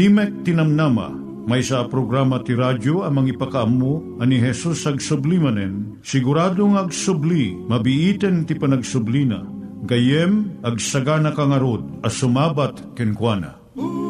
Timek Tinamnama, may sa programa ti radyo amang ipakaamu ani Jesus ag sublimanen, siguradong ag subli, mabiiten ti panagsublina, gayem ag sagana kangarod as sumabat kenkwana. Umay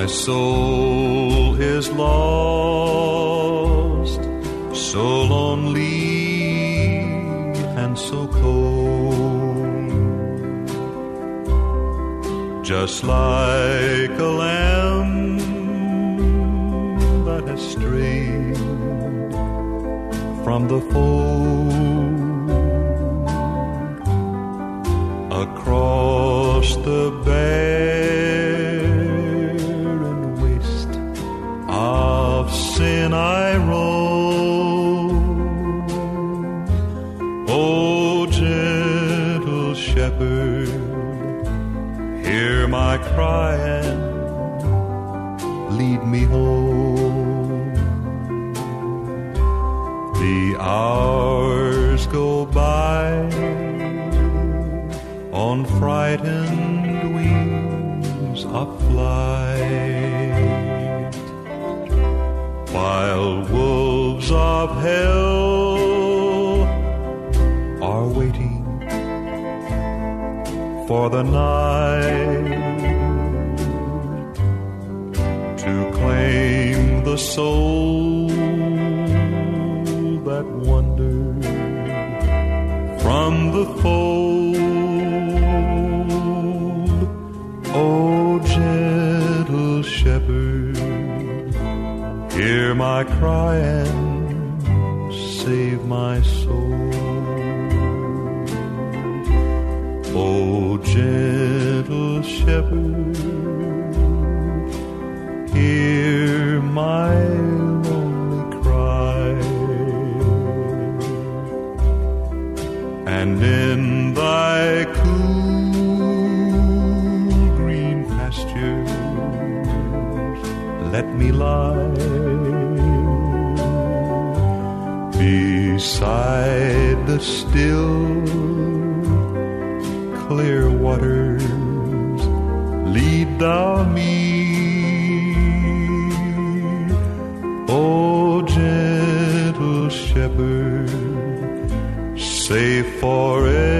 My soul is lost, so lonely and so cold. Just like a lamb that has strayed from the fold across the bay sin I roam. O gentle shepherd, hear my cry and lead me home. The hours go by on frightened wings of flight while wolves of hell are waiting for the night to claim the soul that wandered from the fold. Hear my cry and save my soul. O gentle shepherd, hear my lonely cry. And in thy cool green pastures, let me lie beside the still clear waters lead thou me. O gentle shepherd safe forevermore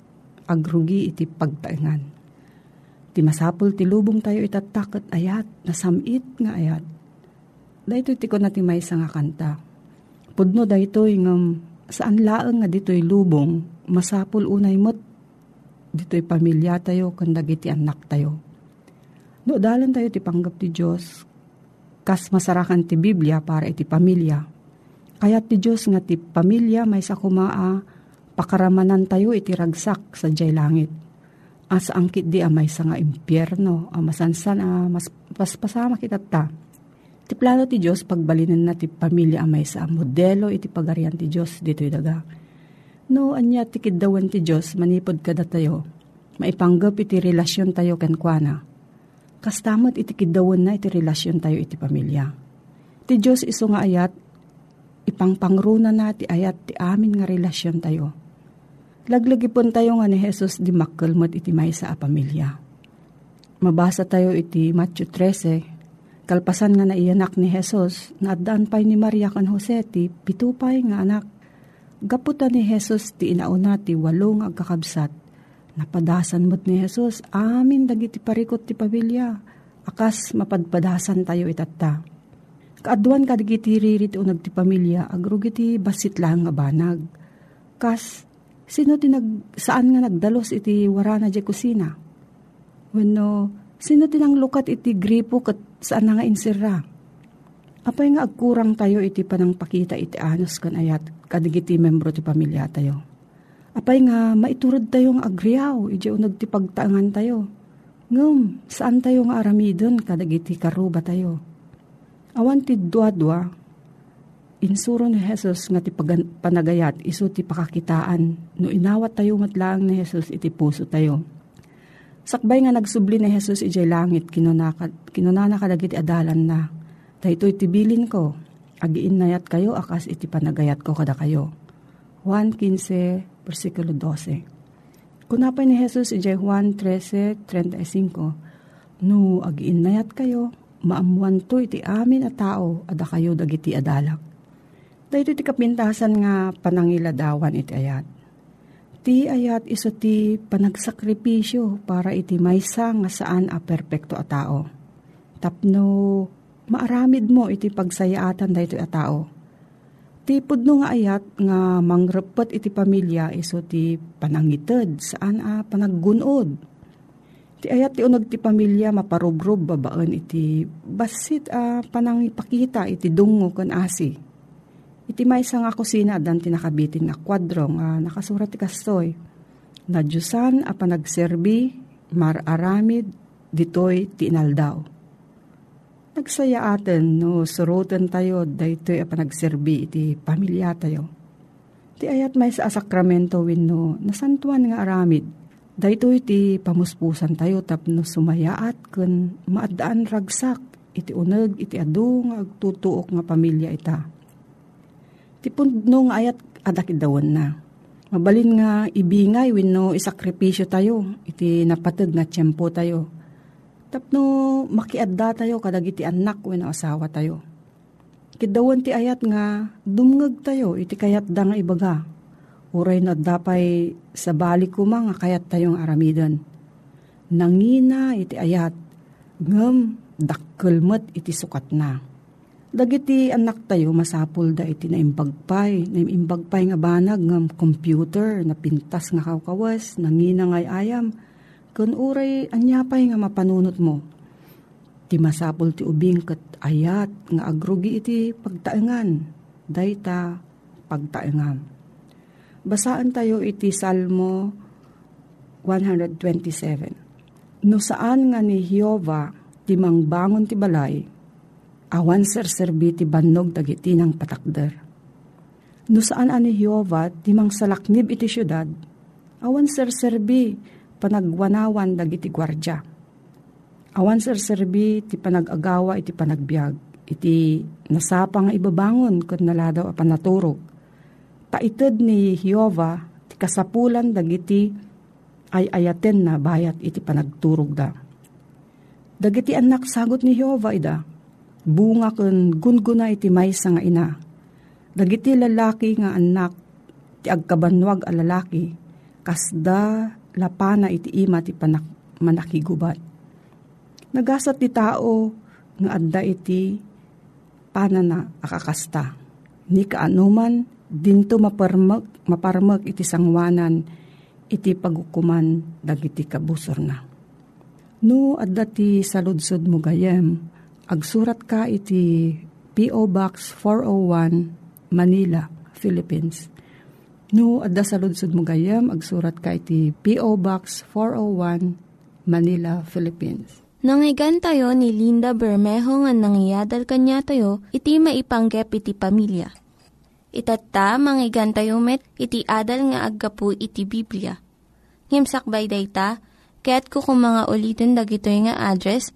agrugi iti pagtaengan. Ti masapul ti lubong tayo itatakot ayat nasamit nga ayat. Dahito ti ko na ti may nga kanta. Pudno dahito ngam saan laeng nga dito'y lubong masapul unay mo't dito'y pamilya tayo kanda iti anak tayo. No, dalan tayo ti panggap ti Diyos, kas masarakan ti Biblia para iti pamilya. Kaya ti Diyos nga ti pamilya may sa kumaa, pakaramanan tayo iti ragsak sa jay langit. As angkit di amay sa nga impyerno, amasansan a mas paspasama kita ta. Ti plano ti Diyos pagbalinan na ti pamilya amay sa modelo iti pagarian ti Diyos dito'y daga No, anya ti kidawan ti Diyos, manipod kada tayo. Maipanggap iti relasyon tayo kenkwana. Kastamot iti kidawan na iti relasyon tayo iti pamilya. Ti Diyos iso nga ayat, ipangpangruna na ti ayat ti amin nga relasyon tayo. Laglagipon tayo nga ni Jesus di makkelmat iti may sa pamilya. Mabasa tayo iti Matthew 13, kalpasan nga naiyanak ni Jesus, na addaan pa'y ni Maria kan Jose ti pitupay nga anak Gaputa ni Jesus ti inauna ti walong agkakabsat. Napadasan mo't ni Jesus, amin dagiti parikot ti pamilya. Akas mapadpadasan tayo itatta. Kaaduan ka dagiti ririt unag ti pamilya, agrugiti basit lang nga banag. Kas, sino ti nag, saan nga nagdalos iti warana di kusina? Wenno, sino ti nang lukat iti gripo kat saan nga insira? Apay nga agkurang tayo iti panang pakita iti anos kan ayat kadigiti membro ti pamilya tayo. Apay nga maiturod tayo nga agriyaw iti unag ti pagtaangan tayo. Ngum, saan tayo nga aramidon kadagiti karuba tayo. Awan ti dua-dua, insuro ni Jesus nga ti panagayat iso ti pakakitaan no inawat tayo matlaang ni Jesus iti puso tayo. Sakbay nga nagsubli ni Jesus iti langit kinunana kadagiti adalan na Dahito itibilin ko, agiin nayat kayo, akas iti panagayat ko kada kayo. Juan 15, versikulo 12. Kunapay ni Jesus ijay Juan 13.35, No, agiin nayat kayo, maamuan to iti amin a tao, ada kayo dagiti adalak. Dahito iti kapintasan nga panangiladawan iti ayat. Ti ayat iso ti panagsakripisyo para iti maysa nga saan a perpekto a tao. Tapno maaramid mo iti pagsayaatan dahito a tao. Ti pudno nga ayat nga mangrepet iti pamilya iso ti panangited saan a panaggunod. Ti ayat ti unag ti pamilya maparubrob babaan iti basit a panangipakita iti dungo kan asi. Iti may nga kusina dan tinakabitin nga kwadro nga nakasurat kastoy. Na Diyosan a panagserbi mararamid ditoy ti inaldaw Nagsaya atin no surutan tayo daytoy a panagserbi iti pamilya tayo. Ti ayat may sa sakramento wenno nasantuan nga aramid. Daytoy iti pamuspusan tayo tapno sumayaat ken maadaan ragsak iti uneg iti adu nga agtutuok nga pamilya ita. Ti pundno nga ayat adak idawon na. Mabalin nga ibingay wenno isakripisyo tayo iti napateg nga tiyempo tayo Tapno makiadda tayo kadagiti anak wenno asawa tayo. Kidawan ti ayat nga dumngeg tayo iti kayat da nga ibaga. Uray na dapay sa balik ko nga kayat tayong aramidan. Nangina iti ayat ngem dakkelmet iti sukat na. Dagiti anak tayo masapul da iti naimbagpay, naimbagpay nga banag ng computer na pintas nga kawkawas, nangina ngay ayam, Kun uray anyapay nga mapanunot mo. Ti masapol ti ubing kat ayat nga agrugi iti pagtaengan. Dayta pagtaengan. Basaan tayo iti Salmo 127. No saan nga ni Hiova ti mangbangon ti balay, awan serserbi ti bannog dagiti ng patakder. No saan ani Hiova ti mang salaknib iti syudad, Awan serserbi panagwanawan dagiti gwardya. Awan serserbi ti panagagawa iti panagbiag. Iti nasapa nga ibabangon kung naladaw a panaturog. Paited ni Hiova ti kasapulan dagiti ay ayaten na bayat iti panagturog da. Dagiti anak sagot ni Hiova ida, bunga kun gunguna iti maysa nga ina. Dagiti lalaki nga anak ti agkabanwag a lalaki, kasda lapana iti ima ti panak, manakigubat. Nagasat ti tao nga adda iti panana akakasta. Ni kaanuman dinto maparmak, maparmak iti sangwanan iti pagukuman dagiti kabusor na. No adda ti saludsod mo gayem, agsurat ka iti P.O. Box 401 Manila, Philippines. No, adda sa lunsod mo gayam, agsurat ka iti P.O. Box 401, Manila, Philippines. Nangyigan tayo ni Linda Bermejo nga nangyadal kanya tayo, iti maipanggep iti pamilya. Itatta, manggigan tayo met, iti adal nga aggapu iti Biblia. Ngimsakbay day ta, kaya't kukumanga ulitin dagito nga address,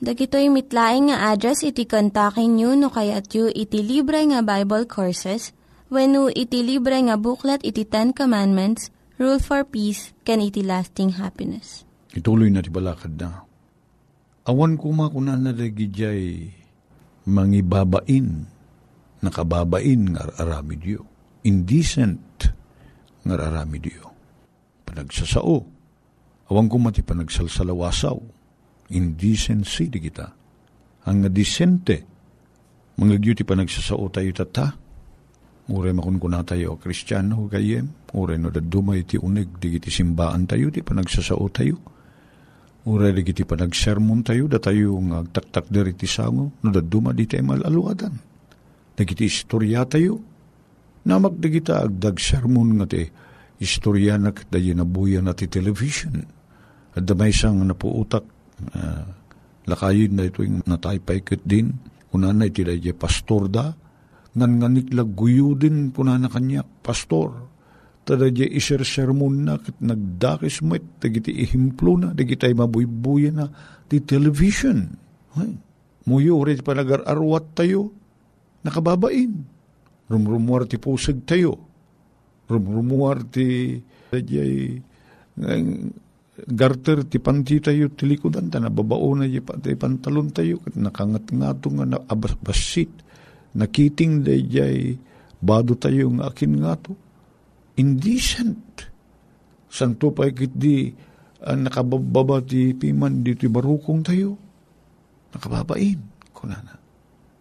Dagitoy mitlaing nga address iti kontakin nyo no kayat yu iti libre nga Bible Courses when iti libre nga buklat iti Ten Commandments Rule for Peace, can iti lasting happiness. Ituloy na ti balakad na. Awan ko makuna na jay mangibabain, nakababain nga arami diyo. Indecent nga arami diyo. Panagsasao. Awan ko mati panagsalsalawasaw. Indecency di kita. Ang disente, mga ti panagsasao tayo tata, Ure makun kuna tayo, kristyano kayem. Ure no dadumay ti unig, di ti simbaan tayo, di panagsasao tayo. Ure di ti panagsermon tayo, da tayo nga agtaktak dari ti sango, no daduma di tayo malaluadan. Dagiti istorya tayo. Namak di kita agdag sermon nga ti istorya na dayi nabuya na ti television. At damay sang napuutak, lakayin na ito yung nataypay kat din, una na iti dayi pastor da, ngan nganiklag guyo din po na kanya, pastor. Tada di iser sermon na, kit nagdakis mo, tagiti ihimplo na, tagiti mabuybuya na, di television. Ay, muyo, rin pa nagar-arwat tayo, nakababain. Rumrumuar ti pusag tayo. Rumrumuar ti, di garter ti panti tayo ti likodan, ta nababao na ti pantalon tayo, kat nakangat-ngato nga na abasit nakiting dayjay bado tayo ng akin nga to. Indecent. Santo pa ikit di uh, nakababa ti piman di ti barukong tayo. Nakababain. Kunana.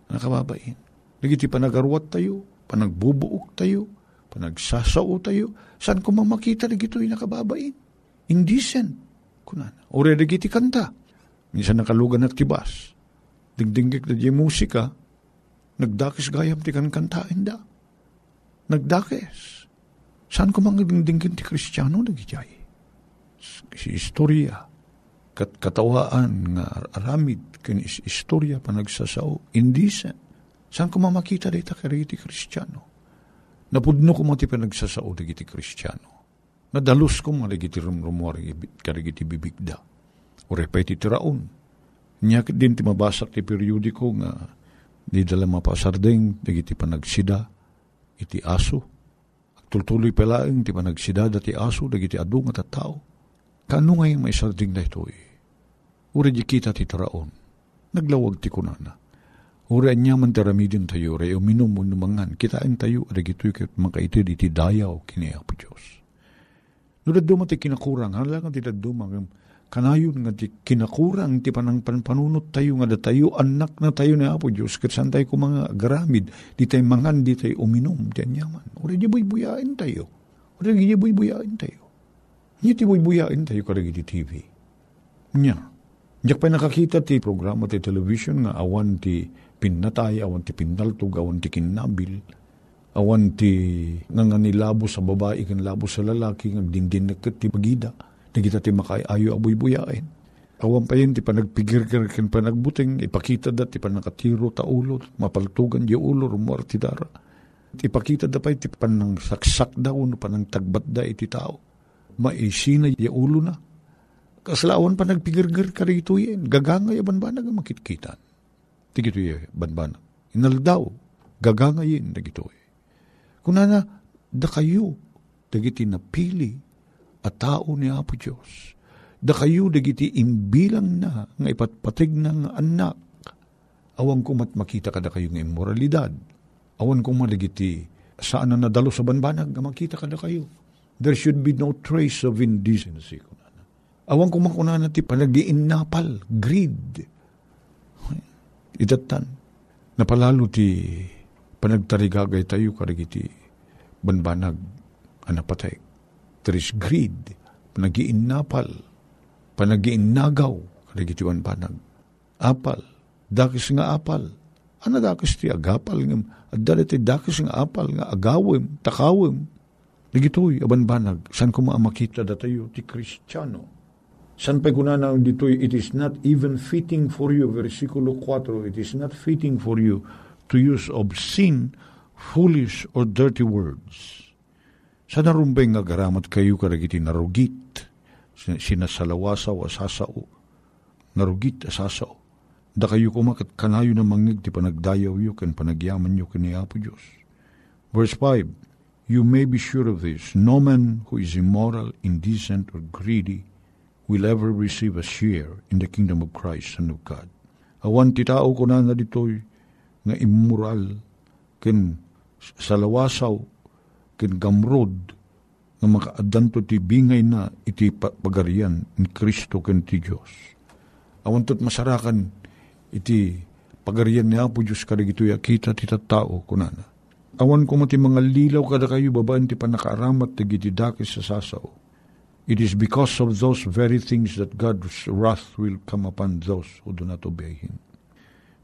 Nakababain. Nagiti panagarwat tayo, panagbubuok tayo, panagsasao tayo. Saan ko mamakita na gito'y nakababain? Indecent. Kunana. Ure nagiti kanta. Minsan nakalugan at tibas. Dingdingik na di musika, Nagdakis gayam ti kan kantain da. Nagdakis. Saan ko mga dingdingin ti kristyano nagijay? Si istorya. Kat katawaan nga aramid kin is istorya pa nagsasao. Indecent. Saan ko mamakita dita kari ti kristyano? Napudno ko mati pa nagsasao dagiti kristyano. Nadalus ko mga dagiti rumrumwari karigiti bibigda. O repeti ti raon. Nyakit din ti mabasak ti periodiko nga Di dala mapasardeng, dagiti panagsida, iti aso. Tultuloy palaeng, ti panagsida, dati aso, dagiti adu nga tao. Kano nga yung may sarding na ito eh? Uri di kita ti taraon. Naglawag ti kunana. Uri anya man taramidin tayo, re uminom mo numangan, kitain tayo, adagito'y makaitid iti dayaw kini Apo Diyos. Nulad dumati kinakurang, halagang ti dumang, kanayon nga ti kinakurang ti panang panpanunot tayo nga tayo anak na tayo na Apo Diyos. Kat saan tayo mga garamid di tayo mangan di tayo uminom. Di anyaman uri di buyain tayo. Uri di buyain tayo. Hindi ti buyain tayo karagi di TV Nya. Diyak pa nakakita ti programa ti television nga awan ti pinatay, awan ti pinaltog, awan ti kinabil, awan ti nga nga nilabo sa babae, kan labo sa lalaki, nga dingdin na ti bagida, nagita ti makayayo abuy buyain. Awan pa yun, ti panagpigir-gir ken panagbuting, ipakita da, ti panakatiro ta ulo, mapaltugan di ulo, rumor ti dara. Ipakita da pa, ti panang saksak da, uno panang tagbat da iti tao. Maisina di ulo na. Kaslawan pa nagpigir-gir ka rito yan, gagangay banbanag ang makitkitan. Ti gito banbanag. Inaldaw, gagangayin na gito. Kunana, da kayo, dagiti napili, at tao ni Apo Diyos da kayo dagiti imbilang na nga ipatpatig ng anak. Awan ko mat makita kada kayo ng immoralidad. Awan ko madagiti saan na nadalo sa banbanag nga makita kada kayo. There should be no trace of indecency. Awan ko makuna na ti panagiinnapal, greed. Idatan, napalalo ti panagtarigagay tayo karagiti banbanag anapatay. There is greed, panagiinnapal, panagiinnagaw, kadagitiwan panag. Apal, dakis nga apal. Ano dakis ti agapal ngam, at dali dakis nga apal nga agawim, takawim. Digitoy, abanbanag, san ko maamakita datayo ti Kristiyano. San pa kunana ditoy, it is not even fitting for you, versikulo 4, it is not fitting for you to use obscene, foolish, or dirty words. Sa narumbay nga garamat kayo karagiti narugit, sinasalawasaw asasao, narugit asasao. Da kayo kumakat kanayo na mangig ti panagdayaw yu kan panagyaman yu kani Apo Diyos. Verse 5, You may be sure of this, no man who is immoral, indecent, or greedy will ever receive a share in the kingdom of Christ, Son of God. Awan ti tao ko na na ditoy nga immoral, ken salawasaw, ken gamrod, nga makaadanto ti bingay na iti pagarian ni Kristo ken ti Dios. Awantot masarakan iti pagarian ni Apo Diyos kadag ito kita ti tao kunana. Awan ko mati mga lilaw kada kayo babaan ti panakaaramat ti giti dakis sa sasaw. It is because of those very things that God's wrath will come upon those who do not obey Him.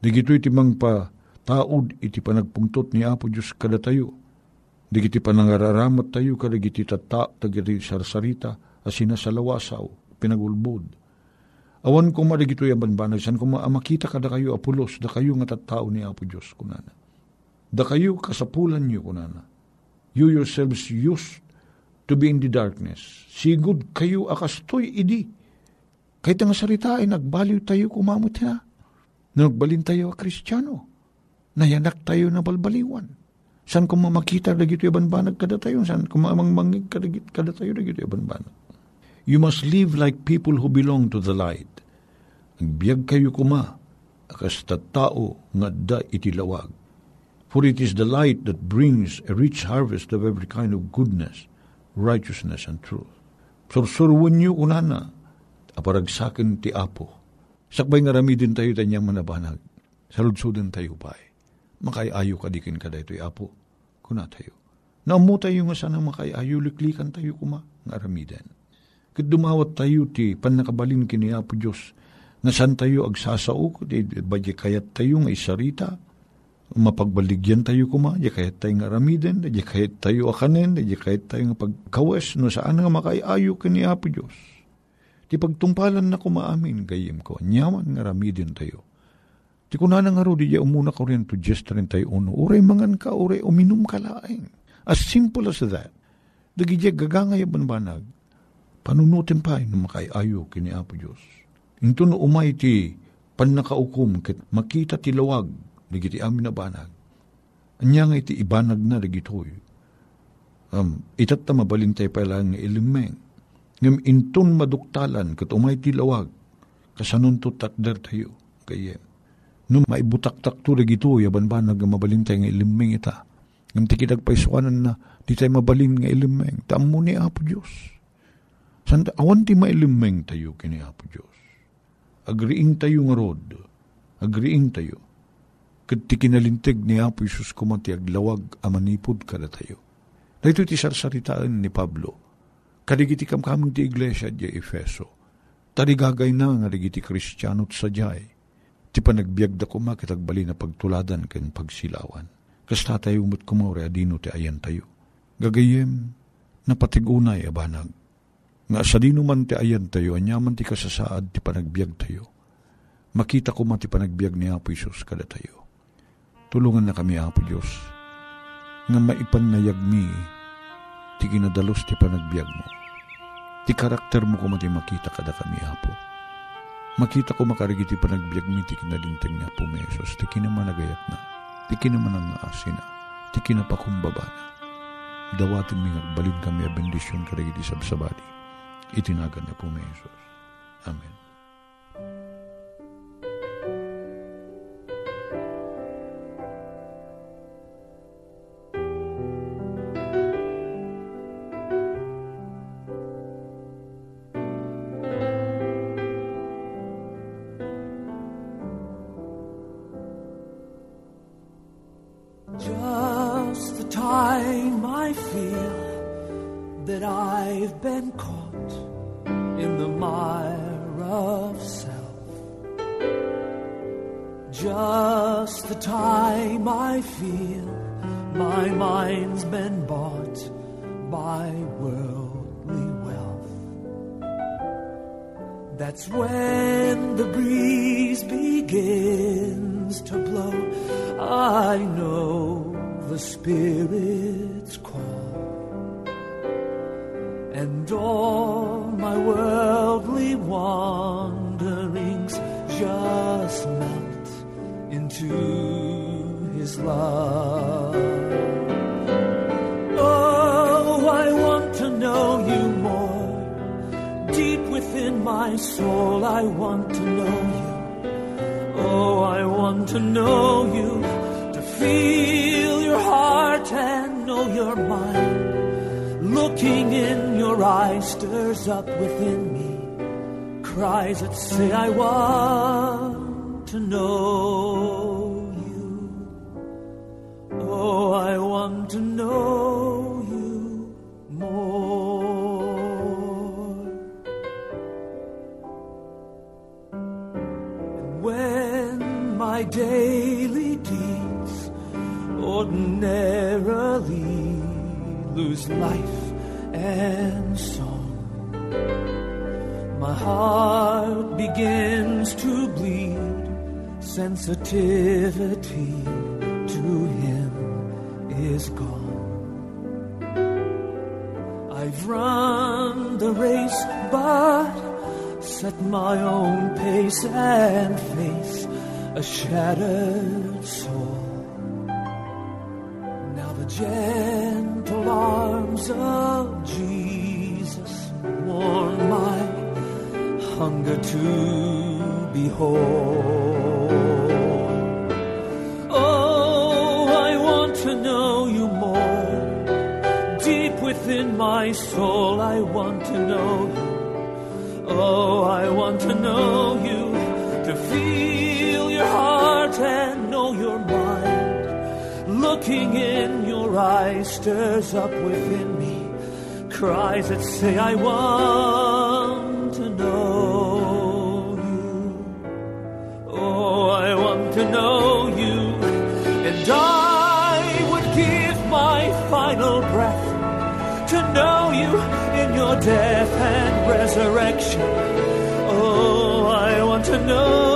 Digito iti mang pa taod iti panagpungtot ni Apo Diyos kada tayo Digiti panangararamot tayo kadagiti tata, tagiti sarsarita, asina sa lawasaw, pinagulbod. Awan ko marigito yung banbanag, san ko makita kada kayo apulos, da kayo nga tattao ni Apo Diyos, kunana. Da kayo kasapulan niyo, kunana. You yourselves used to be in the darkness. Sigud kayo akastoy idi. Kahit ang sarita ay nagbaliw tayo kumamot na. Nagbalin tayo a kristyano. Nayanak tayo na balbaliwan San ko makita dagito banbanag kada tayo? San ko mamangmangig kada tayo dagito banbanag? You must live like people who belong to the light. Agbiag kayo kuma, akas tao nga da itilawag. For it is the light that brings a rich harvest of every kind of goodness, righteousness, and truth. Sursurwan niyo kunana, aparagsakin ti apo. Sakbay nga rami din tayo tanyang manabanag. Saludsudin tayo pa makayayo kadikin kada ito'y apo, kuna tayo. Naamu tayo nga sana makayayo, liklikan tayo kuma, nga aramidan. Kat dumawat tayo ti panakabalin kini Apo Diyos, nga san tayo agsasao, di badya kayat tayo nga isarita, mapagbaligyan tayo kuma, di kayat tayo nga aramiden, di kayat tayo akanen, di kayat tayo nga pagkawes, no saan nga makayayo kini Apo Diyos. Ti pagtumpalan na kumaamin, gayim ko, nyaman nga aramiden tayo Ti kunana nga ro, di umuna ka rin to just 31. Uray mangan ka, uray uminom ka laing. As simple as that. Dagi di gagangay banbanag. Panunutin pa, no makayayo kini Apo Diyos. Into no umay ti panakaukum, kit makita ti lawag, dagi ti amin na banag. Anya nga iti ibanag na dagi toy. Um, itat ta mabalintay pa lang ilimeng. Ngam inton maduktalan, kat umay ti lawag, kasanon to takder tayo, kayem No maibutak-tak to gito, yaban ba nag mabalintay nga ilimeng ita. Ngam tikidag paisuanan na, di tayo mabalin nga ilimeng. Tamo ni Apo Diyos. Santa, awan ti mailimeng tayo kini Apo Diyos. Agriing tayo nga rod. Agriing tayo. Kat ti kinalintig ni Apo Isus kumati aglawag amanipod kada tayo. Dahito ti sarsaritaan ni Pablo. Kadigiti kam kaming ti iglesia di Efeso. Tarigagay na nga rigiti kristyano't sadyay. Ti panagbiag da kuma kitagbali na pagtuladan ken pagsilawan. Kas tatay umot kumore adino ti ayan tayo. Gagayem, napatigunay abanag. Nga sa dino man ti ayan tayo, anyaman ti kasasaad ti panagbiag tayo. Makita ko man ti panagbiag ni Apo Isus kada tayo. Tulungan na kami, Apo Diyos, nga maipanayag mi ti kinadalos ti panagbiag mo. Ti karakter mo ko mati makita kada kami, Apo. Makita ko makarigiti panagbiag mi ti kinalintag ni Apo Mesos, ti kinamanagayat na, ti kinamanang asina, ti kinapakumbaba na. Dawatin mi balin kami a bendisyon karigiti sabsabali. Itinagan na po Mesos. Amen. been called. And all my worldly wanderings just melt into His love. Oh, I want to know you more. Deep within my soul, I want to know you. Oh, I want to know you, to feel your heart and know your mind. Looking in your eyes stirs up within me cries that say, I want to know you. Oh, I want to know you more. when my daily deeds ordinarily lose life and song. My heart begins to bleed, sensitivity to Him is gone. I've run the race, but set my own pace and face a shattered soul. Now the gentle arms of Jesus warm my hunger to behold. Oh, I want to know you more. Deep within my soul, I want to know you. Oh, I want to know you, to feel your heart Looking in your eyes stirs up within me cries that say, I want to know you. Oh, I want to know you, and I would give my final breath to know you in your death and resurrection. Oh, I want to know